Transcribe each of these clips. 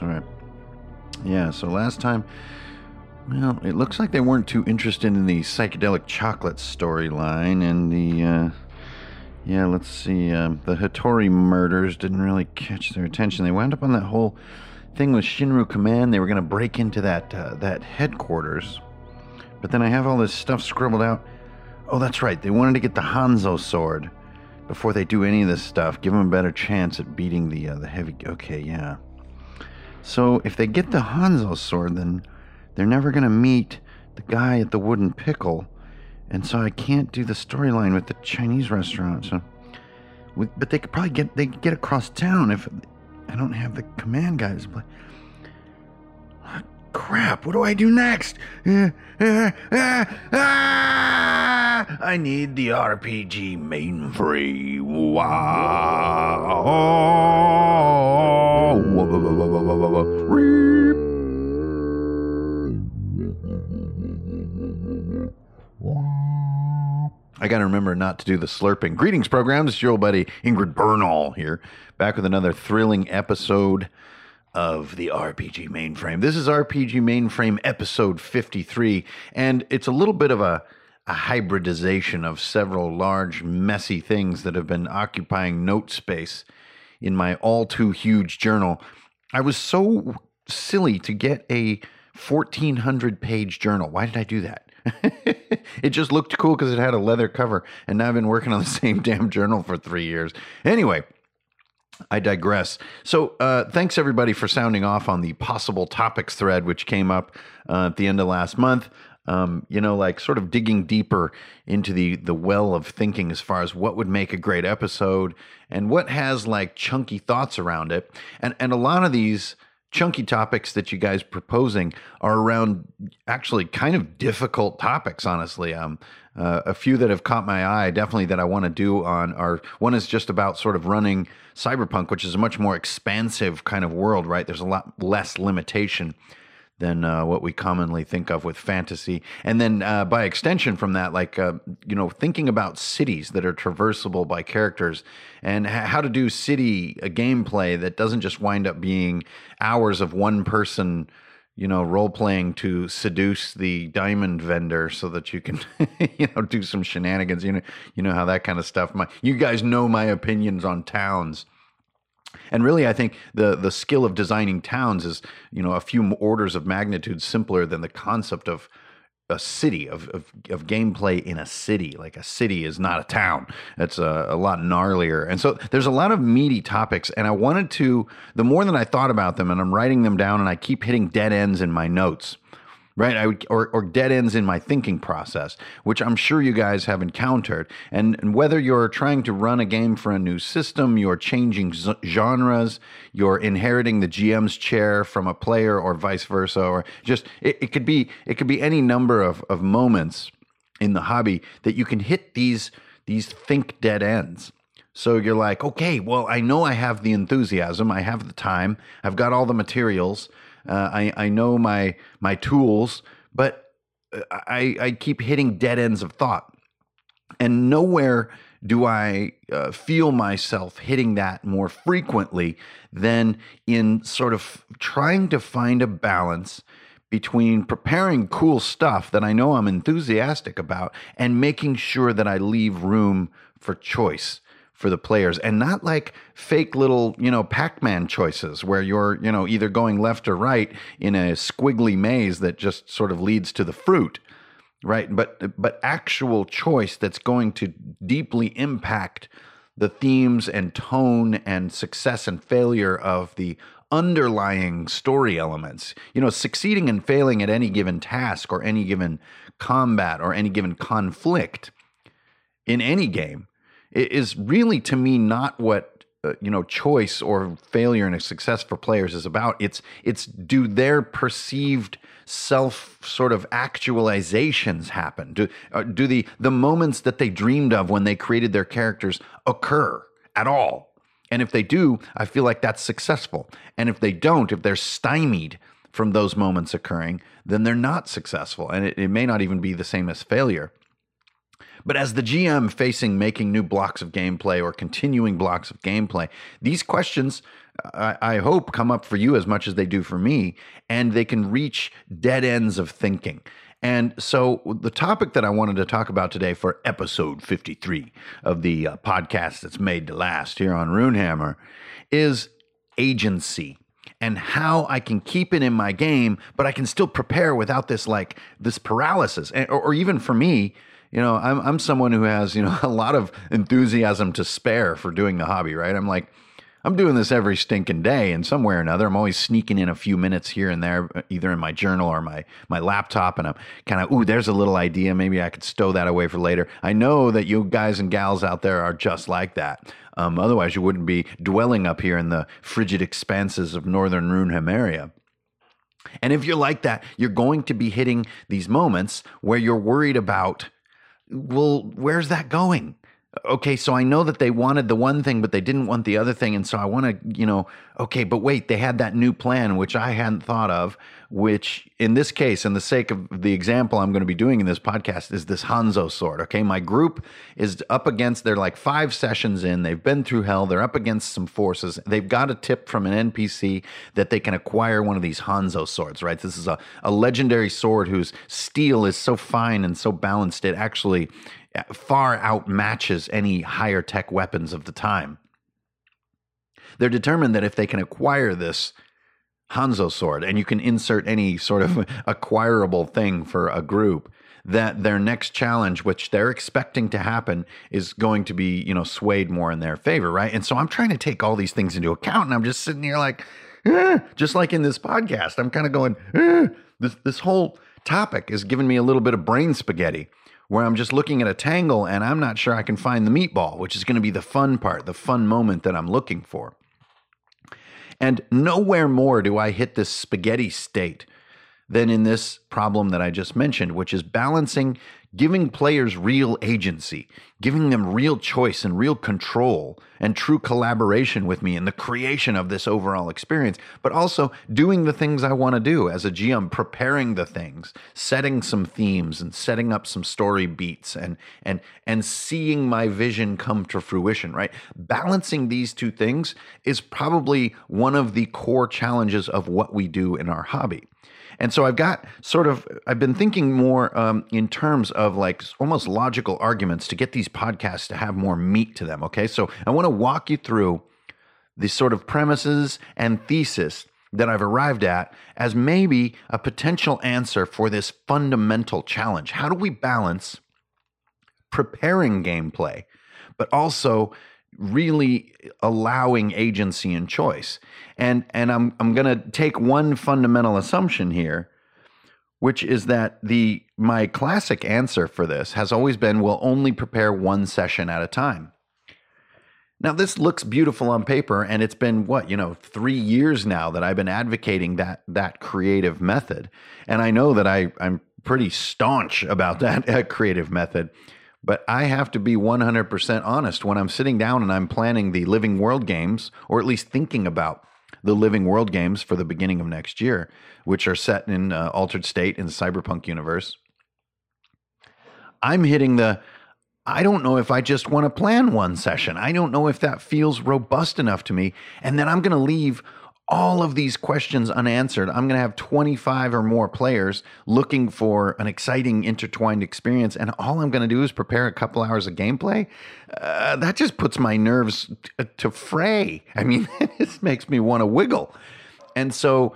All right. Yeah, so last time, well, it looks like they weren't too interested in the psychedelic chocolate storyline and the, uh, yeah, let's see, um, the Hattori murders didn't really catch their attention. They wound up on that whole thing with Shinru Command. They were going to break into that, uh, that headquarters. But then I have all this stuff scribbled out. Oh, that's right. They wanted to get the Hanzo sword before they do any of this stuff. Give them a better chance at beating the uh, the heavy. Okay, yeah. So if they get the Hanzo sword, then they're never gonna meet the guy at the wooden pickle, and so I can't do the storyline with the Chinese restaurant. So, but they could probably get they could get across town if I don't have the command guys. But crap, what do I do next? Uh, uh, uh, ah! I need the RPG mainframe. Wow. I got to remember not to do the slurping. Greetings, programs. It's your old buddy Hankerin Ferinale here, back with another thrilling episode of the RPG mainframe. This is RPG mainframe episode 53, and it's a little bit of a, a hybridization of several large, messy things that have been occupying note space in my all too huge journal. I was so silly to get a 1400 page journal. Why did I do that? it just looked cool because it had a leather cover, and now I've been working on the same damn journal for three years. Anyway, I digress. So, uh, thanks everybody for sounding off on the possible topics thread, which came up uh, at the end of last month. Um, you know, like sort of digging deeper into the the well of thinking as far as what would make a great episode and what has like chunky thoughts around it, and and a lot of these chunky topics that you guys proposing are around actually kind of difficult topics honestly. Um, uh, a few that have caught my eye definitely that i want to do on are one is just about sort of running cyberpunk which is a much more expansive kind of world right? There's a lot less limitation than uh, what we commonly think of with fantasy. And then uh, by extension from that, like, uh, you know, thinking about cities that are traversable by characters and how to do city a gameplay that doesn't just wind up being hours of one person. You know, role playing to seduce the diamond vendor so that you can, you know, do some shenanigans. You know, you know how that kind of stuff. My, you guys know my opinions on towns and really, I think the the skill of designing towns is you know a few orders of magnitude simpler than the concept of a city of, of, of gameplay in a city. Like a city is not a town. It's a, a lot gnarlier. And so there's a lot of meaty topics. And I wanted to, the more that I thought about them, and I'm writing them down, and I keep hitting dead ends in my notes right? I, or, or dead ends in my thinking process, which I'm sure you guys have encountered. And, and whether you're trying to run a game for a new system, you're changing z- genres, you're inheriting the GM's chair from a player, or vice versa, or just it, it could be it could be any number of, of moments in the hobby that you can hit these these think dead ends. So you're like, okay, well, I know I have the enthusiasm, I have the time, I've got all the materials. Uh, I I know my my tools, but uh, I I keep hitting dead ends of thought, and nowhere do I uh, feel myself hitting that more frequently than in sort of trying to find a balance between preparing cool stuff that I know I'm enthusiastic about and making sure that I leave room for choice for the players and not like fake little, you know, Pac-Man choices where you're, you know, either going left or right in a squiggly maze that just sort of leads to the fruit. Right? But but actual choice that's going to deeply impact the themes and tone and success and failure of the underlying story elements. You know, succeeding and failing at any given task or any given combat or any given conflict in any game is really to me not what uh, you know choice or failure and success for players is about. It's it's do their perceived self sort of actualizations happen? Do uh, do the the moments that they dreamed of when they created their characters occur at all? And if they do i feel like that's successful. And if they don't if they're stymied from those moments occurring then they're not successful. And it, it may not even be the same as failure but as the GM facing making new blocks of gameplay or continuing blocks of gameplay, these questions I, I hope, come up for you as much as they do for me, and they can reach dead ends of thinking. And so, the topic that I wanted to talk about today for episode 53 of the uh, podcast that's made to last here on Runehammer is agency and how I can keep it in my game, but I can still prepare without this like this paralysis. And, or, or even for me, you know, I'm I'm someone who has you know a lot of enthusiasm to spare for doing the hobby. Right? I'm like. I'm doing this every stinking day, and somewhere or another, I'm always sneaking in a few minutes here and there, either in my journal or my my laptop, and I'm kind of, ooh, there's a little idea. Maybe I could stow that away for later. I know that you guys and gals out there are just like that. Um, otherwise, you wouldn't be dwelling up here in the frigid expanses of northern Runehammeria. And if you're like that, you're going to be hitting these moments where you're worried about, well, where's that going? Okay, so I know that they wanted the one thing, but they didn't want the other thing. And so I want to, you know, okay, but wait, they had that new plan, which I hadn't thought of, which in this case, in the sake of the example I'm going to be doing in this podcast, is this Hanzo sword. Okay, my group is up against, they're like five sessions in, they've been through hell, they're up against some forces. They've got a tip from an NPC that they can acquire one of these Hanzo swords, right? This is a, a legendary sword whose steel is so fine and so balanced, it actually far outmatches any higher tech weapons of the time. They're determined that if they can acquire this Hanzo sword, and you can insert any sort of acquirable thing for a group, that their next challenge, which they're expecting to happen, is going to be, you know, swayed more in their favor, right? And so I'm trying to take all these things into account, and I'm just sitting here like, eh, just like in this podcast, I'm kind of going, eh. this this whole topic is giving me a little bit of brain spaghetti where I'm just looking at a tangle and I'm not sure I can find the meatball, which is going to be the fun part, the fun moment that I'm looking for. And nowhere more do I hit this spaghetti state than in this problem that I just mentioned, which is balancing giving players real agency, giving them real choice and real control and true collaboration with me in the creation of this overall experience, but also doing the things I want to do as a GM, preparing the things, setting some themes and setting up some story beats and and and seeing my vision come to fruition, right? Balancing these two things is probably one of the core challenges of what we do in our hobby. And so I've got sort of, I've been thinking more um, in terms of like almost logical arguments to get these podcasts to have more meat to them. Okay. So I want to walk you through the sort of premises and thesis that I've arrived at as maybe a potential answer for this fundamental challenge. How do we balance preparing gameplay, but also really allowing agency and choice. And and I'm I'm going to take one fundamental assumption here which is that the my classic answer for this has always been we'll only prepare one session at a time. Now this looks beautiful on paper and it's been what, you know, 3 years now that I've been advocating that that creative method. And I know that I I'm pretty staunch about that uh, creative method. But I have to be 100% honest when I'm sitting down and I'm planning the Living World games, or at least thinking about the Living World games for the beginning of next year, which are set in uh, Altered State in the Cyberpunk universe. I'm hitting the I don't know if I just want to plan one session. I don't know if that feels robust enough to me. And then I'm going to leave all of these questions unanswered. I'm going to have 25 or more players looking for an exciting intertwined experience, and all I'm going to do is prepare a couple hours of gameplay. Uh, that just puts my nerves t- to fray. I mean, this makes me want to wiggle. And so,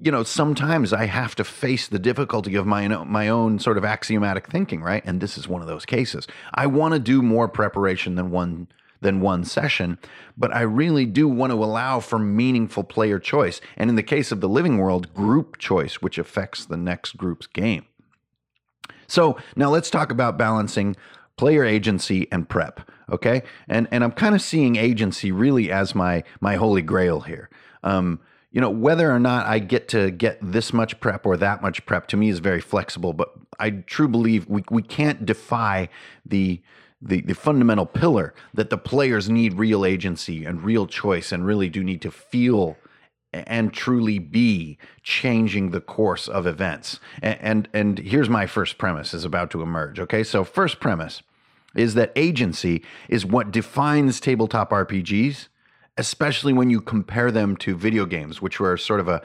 you know, sometimes I have to face the difficulty of my own, my own sort of axiomatic thinking, right? And this is one of those cases. I want to do more preparation than one than one session, but I really do want to allow for meaningful player choice. And in the case of the living world, group choice, which affects the next group's game. So now let's talk about balancing player agency and prep. Okay. And and I'm kind of seeing agency really as my my holy grail here. Um, you know, whether or not I get to get this much prep or that much prep to me is very flexible, but I truly believe we, we can't defy the the, the fundamental pillar that the players need real agency and real choice and really do need to feel and truly be changing the course of events. And, and, and here's my first premise is about to emerge. Okay, so first premise is that agency is what defines tabletop RPGs especially when you compare them to video games, which were sort of a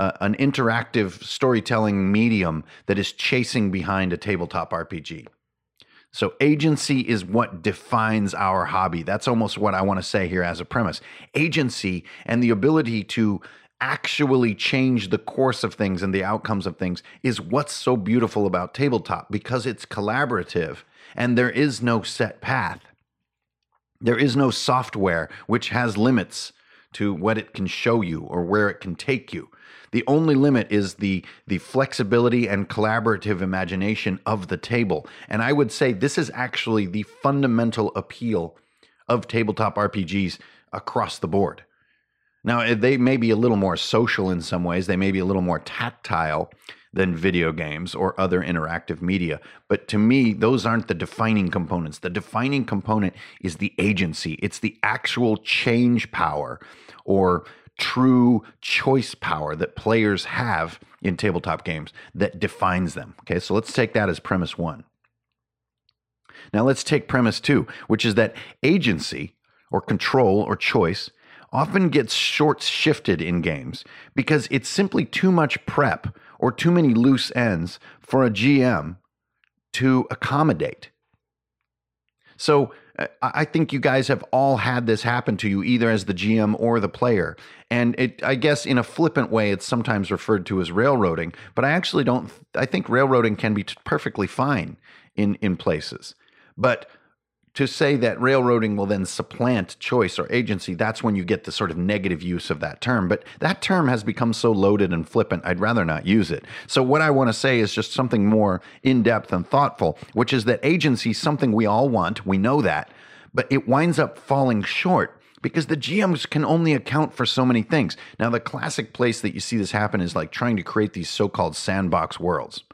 uh, an interactive storytelling medium that is chasing behind a tabletop RPG. So, agency is what defines our hobby. That's almost what I want to say here as a premise. Agency and the ability to actually change the course of things and the outcomes of things is what's so beautiful about tabletop because it's collaborative and there is no set path. There is no software which has limits to what it can show you or where it can take you. The only limit is the the flexibility and collaborative imagination of the table. And I would say this is actually the fundamental appeal of tabletop RPGs across the board. Now, eh, they may be a little more social in some ways, they may be a little more tactile than video games or other interactive media. But to me, those aren't the defining components. The defining component is the agency, it's the actual change power or true choice power that players have in tabletop games that defines them. Okay, so let's take that as premise one. Now let's take premise two, which is that agency or control or choice often gets short shifted in games because it's simply too much prep or too many loose ends for a GM to accommodate. So uh, I think you guys have all had this happen to you, either as the GM or the player. And it, I guess, in a flippant way, it's sometimes referred to as railroading. But I actually don't. I think railroading can be perfectly fine in in places. But to say that railroading will then supplant choice or agency, that's when you get the sort of negative use of that term. But that term has become so loaded and flippant, I'd rather not use it. So, what I want to say is just something more in depth and thoughtful, which is that agency is something we all want. We know that, but it winds up falling short because the GMs can only account for so many things. Now, the classic place that you see this happen is like trying to create these so called sandbox worlds.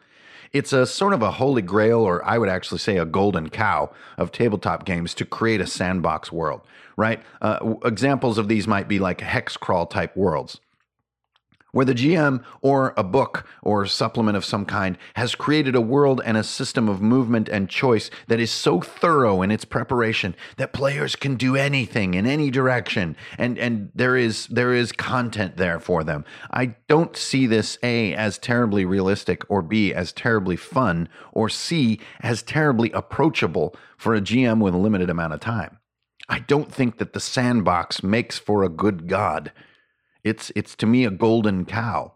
It's a sort of a holy grail, or I would actually say a golden cow of tabletop games to create a sandbox world, right? Uh, examples of these might be like hex crawl type worlds where the GM or a book or supplement of some kind has created a world and a system of movement and choice that is so thorough in its preparation that players can do anything in any direction and and there is there is content there for them. I don't see this A as terribly realistic or B as terribly fun or C as terribly approachable for a GM with a limited amount of time. I don't think that the sandbox makes for a good god. It's it's to me a golden cow.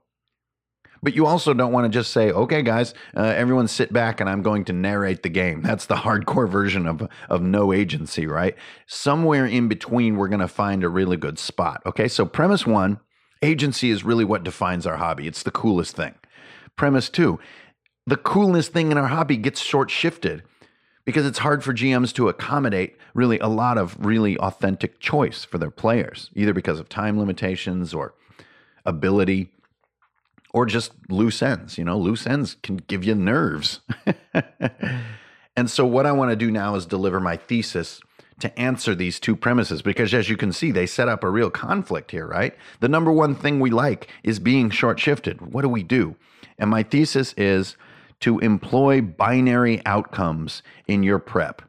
But you also don't want to just say, "Okay, guys, uh, everyone sit back and I'm going to narrate the game." That's the hardcore version of of no agency, right? Somewhere in between, we're going to find a really good spot. Okay, so premise one, agency is really what defines our hobby. It's the coolest thing. Premise two, the coolest thing in our hobby gets short shifted because it's hard for GMs to accommodate really a lot of really authentic choice for their players, either because of time limitations or ability or just loose ends. You know, loose ends can give you nerves. and so, what I want to do now is deliver my thesis to answer these two premises because, as you can see, they set up a real conflict here, right? The number one thing we like is being short shifted. What do we do? And my thesis is to employ binary outcomes in your prep.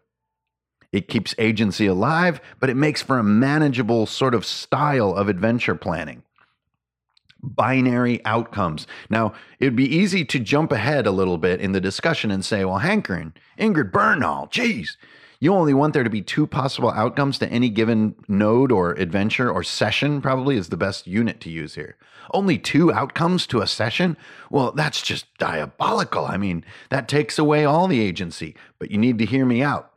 It keeps agency alive, but it makes for a manageable sort of style of adventure planning. Binary outcomes. Now, it'd be easy to jump ahead a little bit in the discussion and say, well, Hankerin, Hankerin Ferinale, geez, you only want there to be two possible outcomes to any given node or adventure or session, probably is the best unit to use here. Only two outcomes to a session? Well, that's just diabolical. I mean, that takes away all the agency. But you need to hear me out.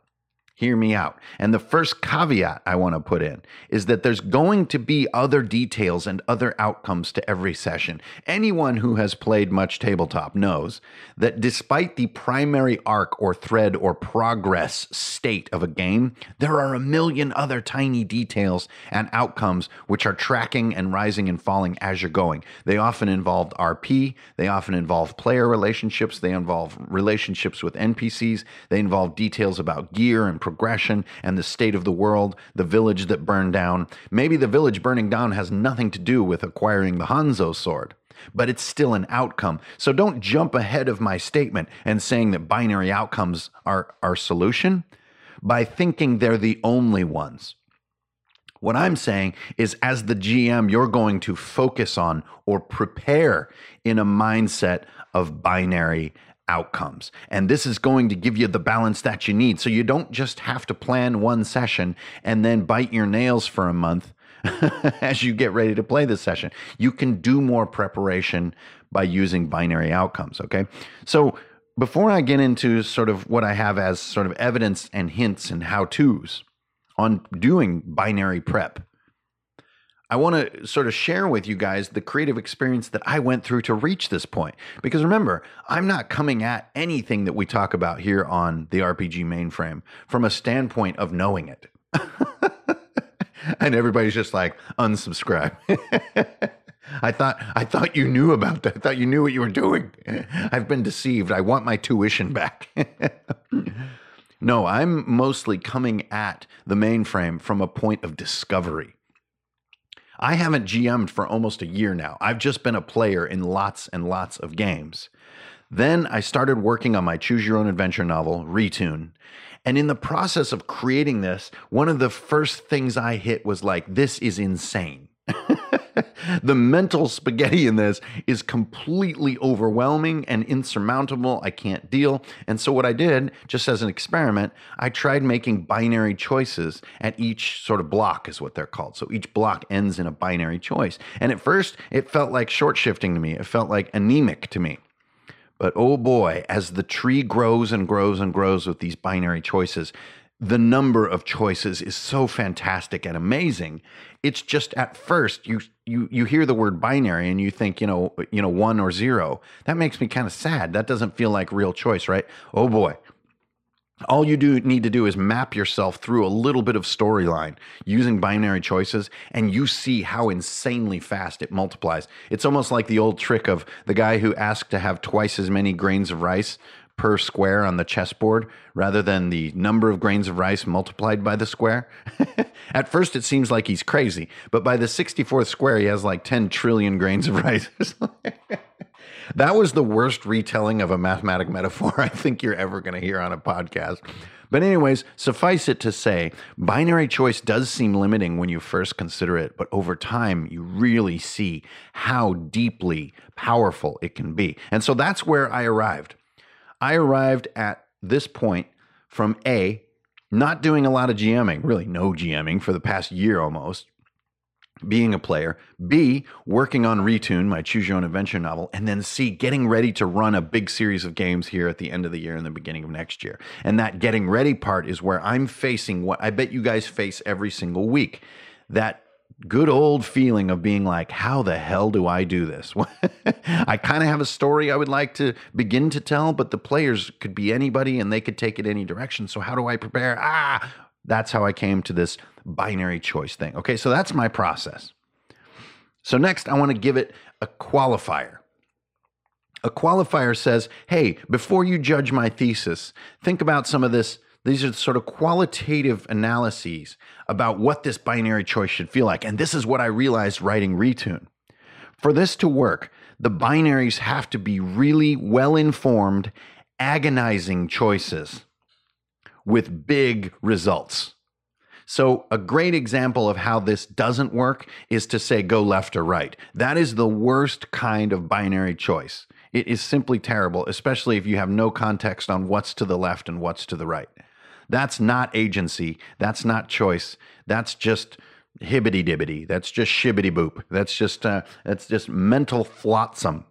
Hear me out. And the first caveat I want to put in is that there's going to be other details and other outcomes to every session. Anyone who has played much tabletop knows that despite the primary arc or thread or progress state of a game, there are a million other tiny details and outcomes which are tracking and rising and falling as you're going. They often involve RP, they often involve player relationships, they involve relationships with NPCs, they involve details about gear and progression and the state of the world, the village that burned down. Maybe the village burning down has nothing to do with acquiring the Hanzo sword, but it's still an outcome. So don't jump ahead of my statement and saying that binary outcomes are our solution by thinking they're the only ones. What I'm saying is, as the GM, you're going to focus on or prepare in a mindset of binary outcomes. And this is going to give you the balance that you need. So you don't just have to plan one session and then bite your nails for a month as you get ready to play this session. You can do more preparation by using binary outcomes. Okay. So before I get into sort of what I have as sort of evidence and hints and how to's on doing binary prep, I want to sort of share with you guys the creative experience that I went through to reach this point. Because remember, I'm not coming at anything that we talk about here on the RPG mainframe from a standpoint of knowing it. and everybody's just like, unsubscribe. I thought I thought you knew about that. I thought you knew what you were doing. I've been deceived. I want my tuition back. no, I'm mostly coming at the mainframe from a point of discovery. I haven't GM'd for almost a year now. I've just been a player in lots and lots of games. Then I started working on my choose your own adventure novel, Retune. And in the process of creating this, one of the first things I hit was like, this is insane. the mental spaghetti in this is completely overwhelming and insurmountable. I can't deal. And so, what I did, just as an experiment, I tried making binary choices at each sort of block, is what they're called. So, each block ends in a binary choice. And at first, it felt like short shifting to me, it felt like anemic to me. But oh boy, as the tree grows and grows and grows with these binary choices, the number of choices is so fantastic and amazing. It's just at first you you you hear the word binary and you think, you know, you know, one or zero. That makes me kind of sad. That doesn't feel like real choice, right? Oh boy. All you do need to do is map yourself through a little bit of storyline using binary choices, and you see how insanely fast it multiplies. It's almost like the old trick of the guy who asked to have twice as many grains of rice per square on the chessboard rather than the number of grains of rice multiplied by the square. At first, it seems like he's crazy, but by the 64th square, he has like 10 trillion grains of rice. that was the worst retelling of a mathematic metaphor I think you're ever going to hear on a podcast. But, anyways, suffice it to say, binary choice does seem limiting when you first consider it, but over time, you really see how deeply powerful it can be. And so that's where I arrived. I arrived at this point from A, not doing a lot of GMing, really no GMing for the past year almost, being a player, B, working on Retune, my choose your own adventure novel, and then C, getting ready to run a big series of games here at the end of the year and the beginning of next year. And that getting ready part is where I'm facing what I bet you guys face every single week. That good old feeling of being like, how the hell do I do this? I kind of have a story I would like to begin to tell, but the players could be anybody and they could take it any direction. So, how do I prepare? Ah, that's how I came to this binary choice thing. Okay, so that's my process. So, next, I want to give it a qualifier. A qualifier says, hey, before you judge my thesis, think about some of this these are sort of qualitative analyses about what this binary choice should feel like. And this is what I realized writing Retune. For this to work, the binaries have to be really well informed, agonizing choices with big results. So, a great example of how this doesn't work is to say go left or right. That is the worst kind of binary choice. It is simply terrible, especially if you have no context on what's to the left and what's to the right. That's not agency. That's not choice. That's just hibbity dibbity. That's just shibbity boop. That's just uh, that's just mental flotsam.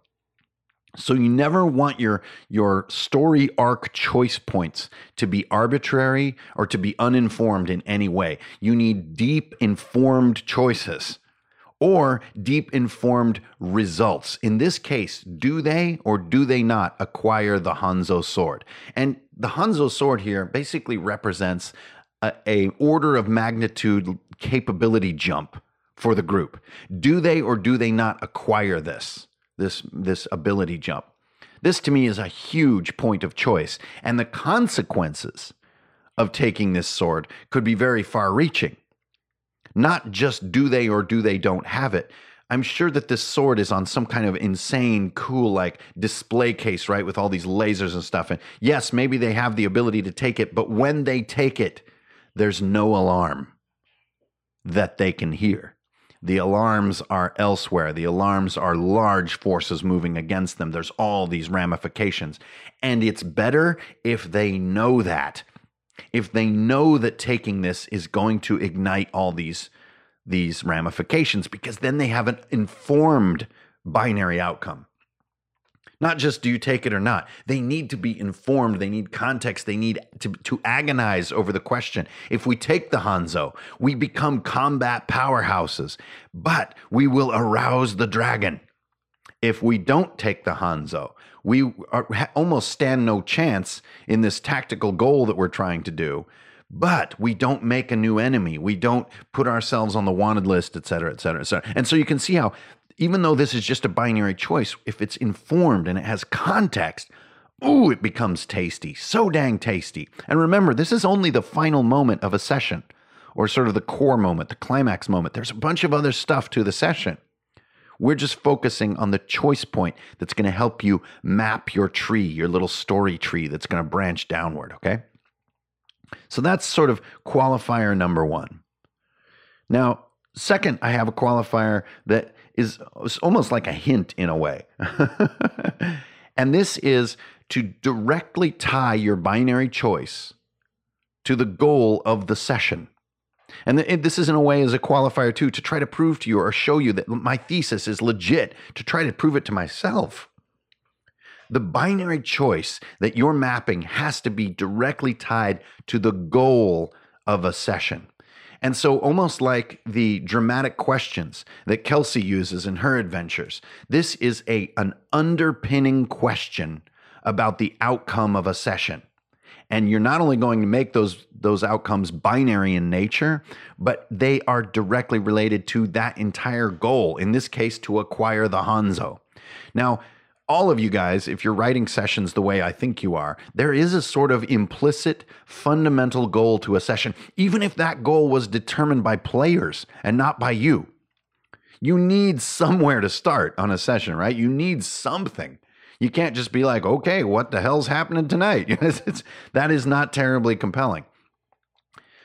So you never want your your story arc choice points to be arbitrary or to be uninformed in any way. You need deep informed choices or deep informed results. In this case, do they or do they not acquire the Hanzo sword? And the Hanzo sword here basically represents a, a order of magnitude capability jump for the group. Do they or do they not acquire this this this ability jump? This to me is a huge point of choice, and the consequences of taking this sword could be very far reaching. Not just do they or do they don't have it. I'm sure that this sword is on some kind of insane, cool, like display case, right? With all these lasers and stuff. And yes, maybe they have the ability to take it, but when they take it, there's no alarm. that they can hear. The alarms are elsewhere. The alarms are large forces moving against them. There's all these ramifications. And it's better if they know that. If they know that taking this is going to ignite all these these ramifications because then they have an informed binary outcome. Not just do you take it or not. They need to be informed. They need context. They need to, to agonize over the question. If we take the Hanzo, we become combat powerhouses, but we will arouse the dragon. If we don't take the Hanzo, we are, almost stand no chance in this tactical goal that we're trying to do. But we don't make a new enemy. We don't put ourselves on the wanted list, et cetera, et cetera, et cetera. And so you can see how even though this is just a binary choice, if it's informed and it has context, ooh, it becomes tasty. So dang tasty. And remember, this is only the final moment of a session, or sort of the core moment, the climax moment. There's a bunch of other stuff to the session. We're just focusing on the choice point that's going to help you map your tree, your little story tree that's going to branch downward, okay? So that's sort of qualifier number one. Now, second, I have a qualifier that is almost like a hint in a way. and this is to directly tie your binary choice to the goal of the session. And this is in a way as a qualifier too, to try to prove to you or show you that my thesis is legit, to try to prove it to myself. The binary choice that you're mapping has to be directly tied to the goal of a session. And so, almost like the dramatic questions that Kelsey uses in her adventures, this is a, an underpinning question about the outcome of a session. And you're not only going to make those, those outcomes binary in nature, but they are directly related to that entire goal, in this case, to acquire the Hanzo. Now, all of you guys, if you're writing sessions the way I think you are, there is a sort of implicit fundamental goal to a session, even if that goal was determined by players and not by you. You need somewhere to start on a session, right? You need something. You can't just be like, okay, what the hell's happening tonight? that is not terribly compelling.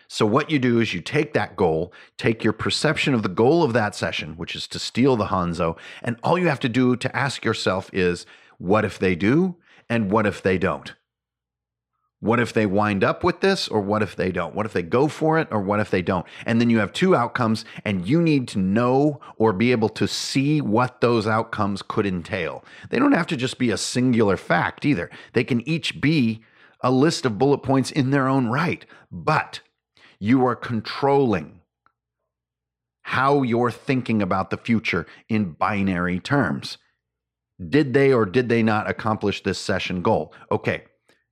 So, what you do is you take that goal, take your perception of the goal of that session, which is to steal the Hanzo, and all you have to do to ask yourself is what if they do, and what if they don't? What if they wind up with this, or what if they don't? What if they go for it, or what if they don't? And then you have two outcomes, and you need to know or be able to see what those outcomes could entail. They don't have to just be a singular fact either, they can each be a list of bullet points in their own right. But you are controlling how you're thinking about the future in binary terms. Did they or did they not accomplish this session goal? Okay,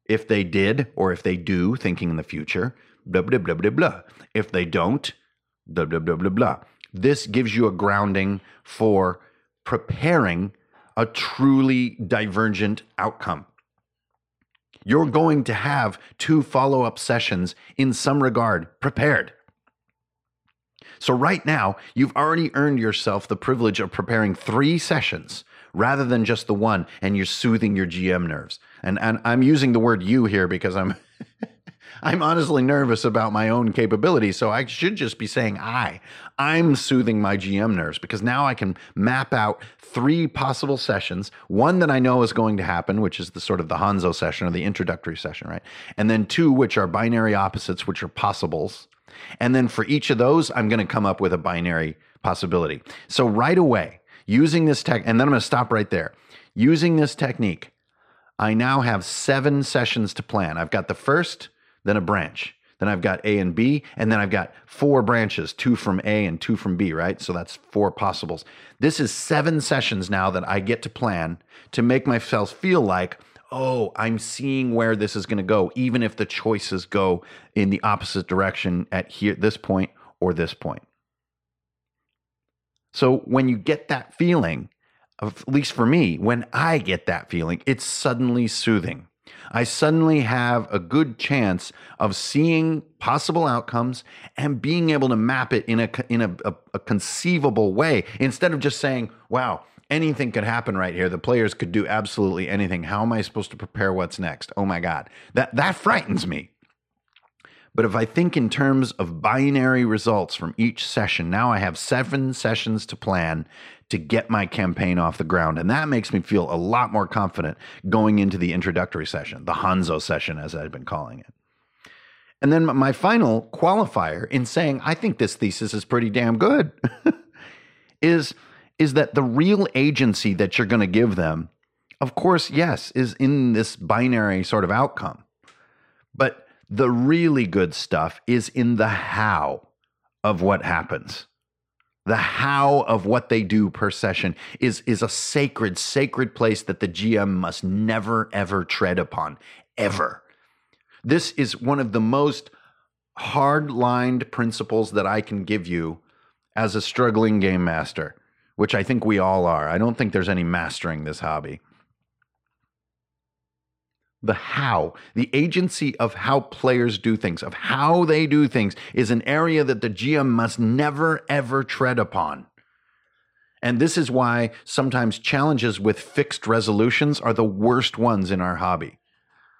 if they did or if they do, thinking in the future, blah, blah, blah, blah, blah. If they don't, blah, blah, blah, blah, blah. This gives you a grounding for preparing a truly divergent outcome you're going to have two follow up sessions in some regard prepared. So, right now, you've already earned yourself the privilege of preparing three sessions rather than just the one, and you're soothing your GM nerves. And, and I'm using the word you here because I'm. I'm honestly nervous about my own capabilities, so I should just be saying I. I'm soothing my GM nerves because now I can map out three possible sessions. One that I know is going to happen, which is the sort of the Hanzo session or the introductory session, right? And then two, which are binary opposites, which are possibles. And then for each of those, I'm going to come up with a binary possibility. So right away, using this tech, and then I'm going to stop right there. Using this technique, I now have seven sessions to plan. I've got the first, then a branch. Then I've got A and B, and then I've got four branches, two from A and two from B, right? So that's four possibles. This is seven sessions now that I get to plan to make myself feel like, oh, I'm seeing where this is going to go, even if the choices go in the opposite direction at here, this point or this point. So when you get that feeling, at least for me, when I get that feeling, it's suddenly soothing. I suddenly have a good chance of seeing possible outcomes and being able to map it in a in a, a, a conceivable way instead of just saying, "Wow, anything could happen right here. The players could do absolutely anything. How am I supposed to prepare what's next? Oh my god. That that frightens me. But if I think in terms of binary results from each session, now I have seven sessions to plan to get my campaign off the ground. And that makes me feel a lot more confident going into the introductory session, the Hanzo session, as I've been calling it. And then my final qualifier in saying I think this thesis is pretty damn good is is that the real agency that you're going to give them of course yes is in this binary sort of outcome. The really good stuff is in the how of what happens. The how of what they do per session is, is a sacred, sacred place that the GM must never, ever tread upon, ever. This is one of the most hard lined principles that I can give you as a struggling game master, which I think we all are. I don't think there's any mastering this hobby. The how, the agency of how players do things, of how they do things, is an area that the GM must never, ever tread upon. And this is why sometimes challenges with fixed resolutions are the worst ones in our hobby.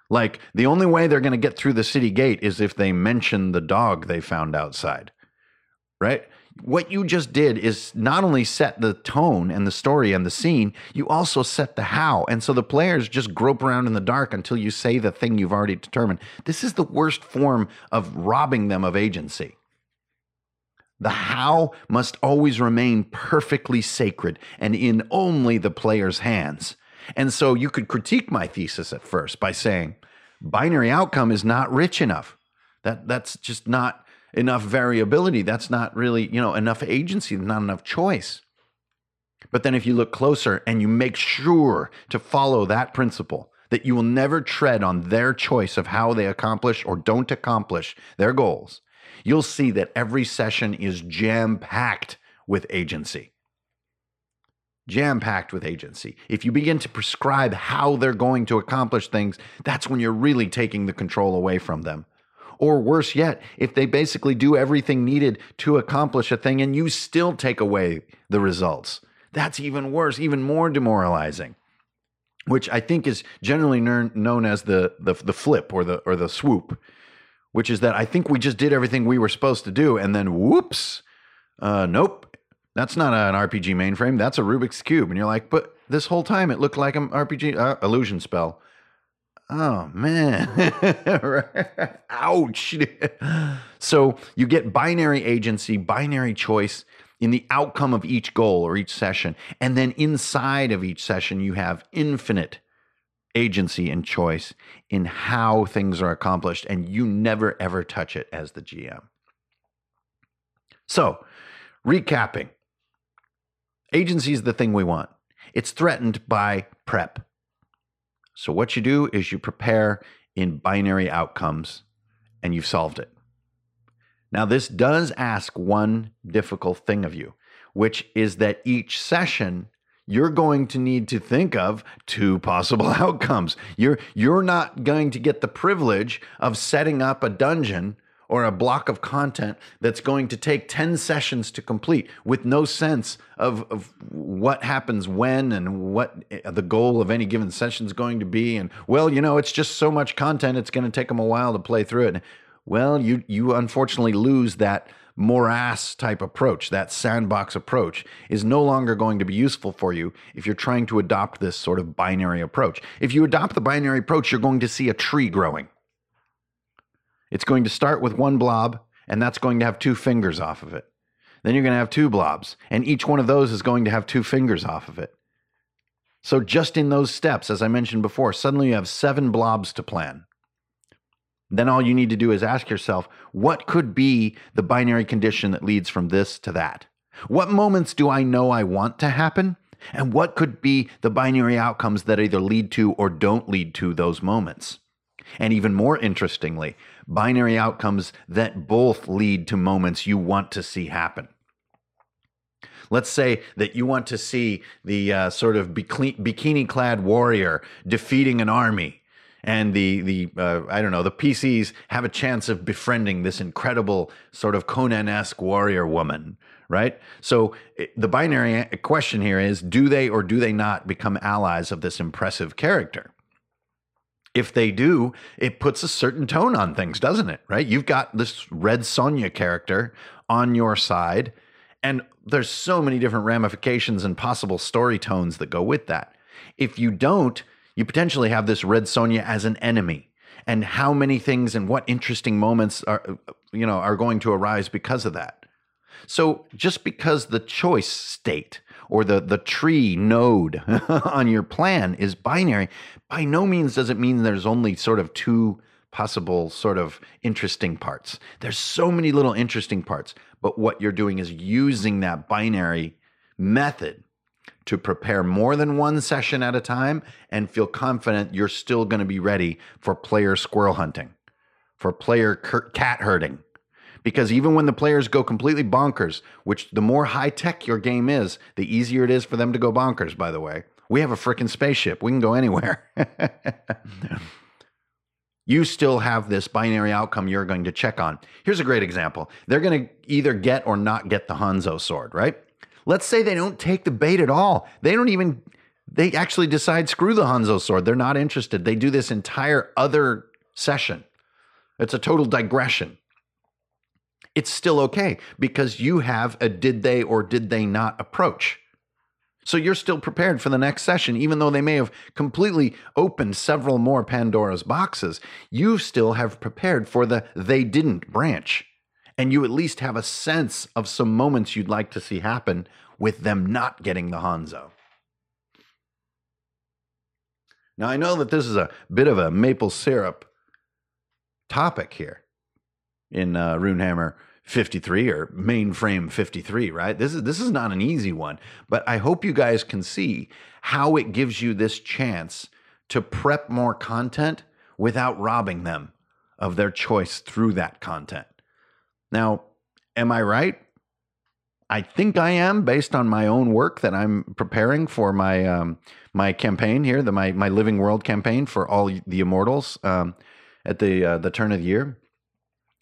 Like the only way they're going to get through the city gate is if they mention the dog they found outside. Right? What you just did is not only set the tone and the story and the scene, you also set the how. And so the players just grope around in the dark until you say the thing you've already determined. This is the worst form of robbing them of agency. The how must always remain perfectly sacred and in only the player's hands. And so you could critique my thesis at first by saying binary outcome is not rich enough. That that's just not enough variability. That's not really, you know, enough agency, not enough choice. But then if you look closer and you make sure to follow that principle, that you will never tread on their choice of how they accomplish or don't accomplish their goals, you'll see that every session is jam packed with agency jam packed with agency. If you begin to prescribe how they're going to accomplish things, that's when you're really taking the control away from them. Or worse yet, if they basically do everything needed to accomplish a thing and you still take away the results, that's even worse, even more demoralizing. Which I think is generally known as the, the, the flip or the, or the swoop, which is that I think we just did everything we were supposed to do, and then whoops, uh, nope, that's not an RPG mainframe. That's a Rubik's cube. And you're like, but this whole time it looked like an RPG uh, illusion spell. Oh man, ouch. so you get binary agency, binary choice in the outcome of each goal or each session. And then inside of each session, you have infinite agency and choice in how things are accomplished. And you never ever touch it as the GM. So, recapping Agency is the thing we want. It's threatened by prep. So, what you do is you prepare in binary outcomes and you've solved it. Now, this does ask one difficult thing of you, which is that each session you're going to need to think of two possible outcomes. You're, you're not going to get the privilege of setting up a dungeon or a block of content that's going to take 10 sessions to complete with no sense of, of what happens when and what the goal of any given session is going to be. And well, you know, it's just so much content, it's going to take them a while to play through it. Well, you, you unfortunately lose that morass type approach, that sandbox approach, is no longer going to be useful for you if you're trying to adopt this sort of binary approach. If you adopt the binary approach, you're going to see a tree growing. It's going to start with one blob, and that's going to have two fingers off of it. Then you're going to have two blobs, and each one of those is going to have two fingers off of it. So, just in those steps, as I mentioned before, suddenly you have seven blobs to plan. Then all you need to do is ask yourself what could be the binary condition that leads from this to that? What moments do I know I want to happen? And what could be the binary outcomes that either lead to or don't lead to those moments? And even more interestingly, binary outcomes that both lead to moments you want to see happen. Let's say that you want to see the uh, sort of bikini clad warrior defeating an army. And the the uh, I don't know the PCs have a chance of befriending this incredible sort of Conan esque warrior woman, right? So the binary question here is: Do they or do they not become allies of this impressive character? If they do, it puts a certain tone on things, doesn't it? Right? You've got this Red Sonja character on your side, and there's so many different ramifications and possible story tones that go with that. If you don't, you potentially have this Red Sonja as an enemy. And how many things and what interesting moments are you know are going to arise because of that. So just because the choice state or the, the tree node on your plan is binary, by no means does it mean there's only sort of two possible sort of interesting parts. There's so many little interesting parts, but what you're doing is using that binary method to prepare more than one session at a time and feel confident you're still going to be ready for player squirrel hunting, for player cat herding, because even when the players go completely bonkers, which the more high tech your game is, the easier it is for them to go bonkers, by the way. We have a freaking spaceship. We can go anywhere. you still have this binary outcome you're going to check on. Here's a great example. They're going to either get or not get the Hanzo sword, right? Let's say they don't take the bait at all. They don't even they actually decide screw the Hanzo sword. They're not interested. They do this entire other session. It's a total digression it's still okay because you have a did they or did they not approach. So you're still prepared for the next session, even though they may have completely opened several more Pandora's boxes. You still have prepared for the they didn't branch. And you at least have a sense of some moments you'd like to see happen with them not getting the Hanzo. Now, I know that this is a bit of a maple syrup topic here in uh, Runehammer 53 or mainframe 53, right? This is this is not an easy one, but I hope you guys can see how it gives you this chance to prep more content without robbing them of their choice through that content. Now, am I right? I think I am based on my own work that I'm preparing for my um, my campaign here, the my my Living World campaign for all the Immortals um, at the uh, the turn of the year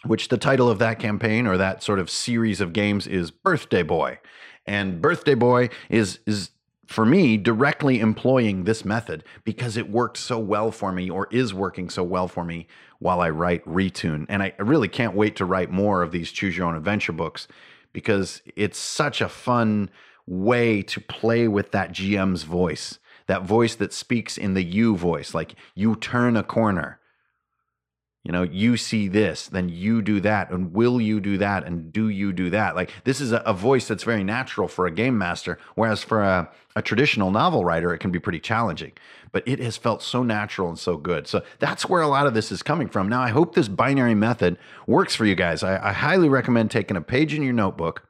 which the title of that campaign or that sort of series of games is Birthday Boy. And Birthday Boy is is for me directly employing this method because it worked so well for me or is working so well for me while I write Retune. And I really can't wait to write more of these choose your own adventure books because it's such a fun way to play with that GM's voice. That voice that speaks in the you voice, like you turn a corner you know you see this then you do that and will you do that and do you do that? Like this is a, a voice that's very natural for a game master whereas for a, a, traditional novel writer it can be pretty challenging. But it has felt so natural and so good. So that's where a lot of this is coming from. Now i hope this binary method works for you guys. I, I highly recommend taking a page in your notebook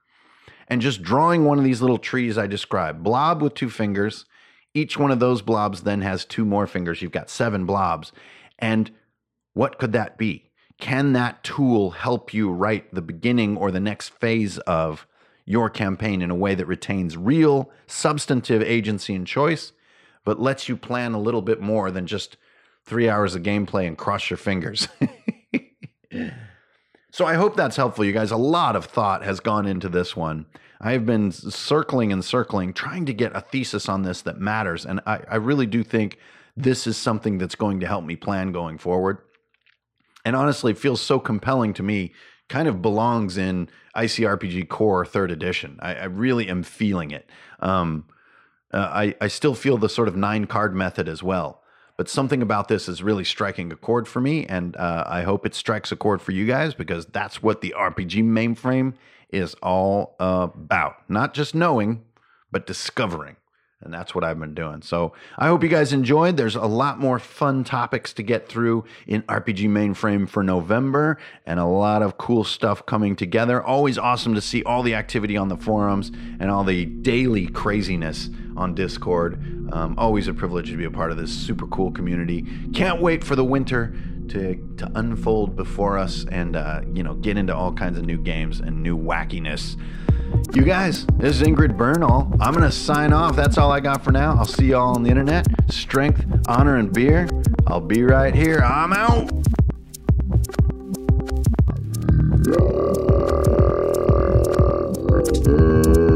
and just drawing one of these little trees i described. Blob with two fingers. Each one of those blobs then has two more fingers. You've got seven blobs. And what could that be? Can that tool help you write the beginning or the next phase of your campaign in a way that retains real, substantive agency and choice, but lets you plan a little bit more than just three hours of gameplay and cross your fingers? so I hope that's helpful, you guys. A lot of thought has gone into this one. I've been circling and circling, trying to get a thesis on this that matters. And I, I really do think this is something that's going to help me plan going forward and honestly feels so compelling to me kind of belongs in ICRPG Core Third Edition. I, I really am feeling it. Um, uh, I, I still feel the sort of nine card method as well, but something about this is really striking a chord for me, and uh, I hope it strikes a chord for you guys because that's what the RPG mainframe is all about. Not just knowing, but discovering. And that's what I've been doing. So I hope you guys enjoyed. There's a lot more fun topics to get through in RPG Mainframe for November and a lot of cool stuff coming together. Always awesome to see all the activity on the forums and all the daily craziness on Discord. Um, always a privilege to be a part of this super cool community. Can't wait for the winter to, to unfold before us and, uh, you know, get into all kinds of new games and new wackiness. You guys, this is Hankerin Ferinale. I'm going to sign off. That's all I got for now. I'll see you all on the internet. Strength, honor, and beer. I'll be right here. I'm out. Uh...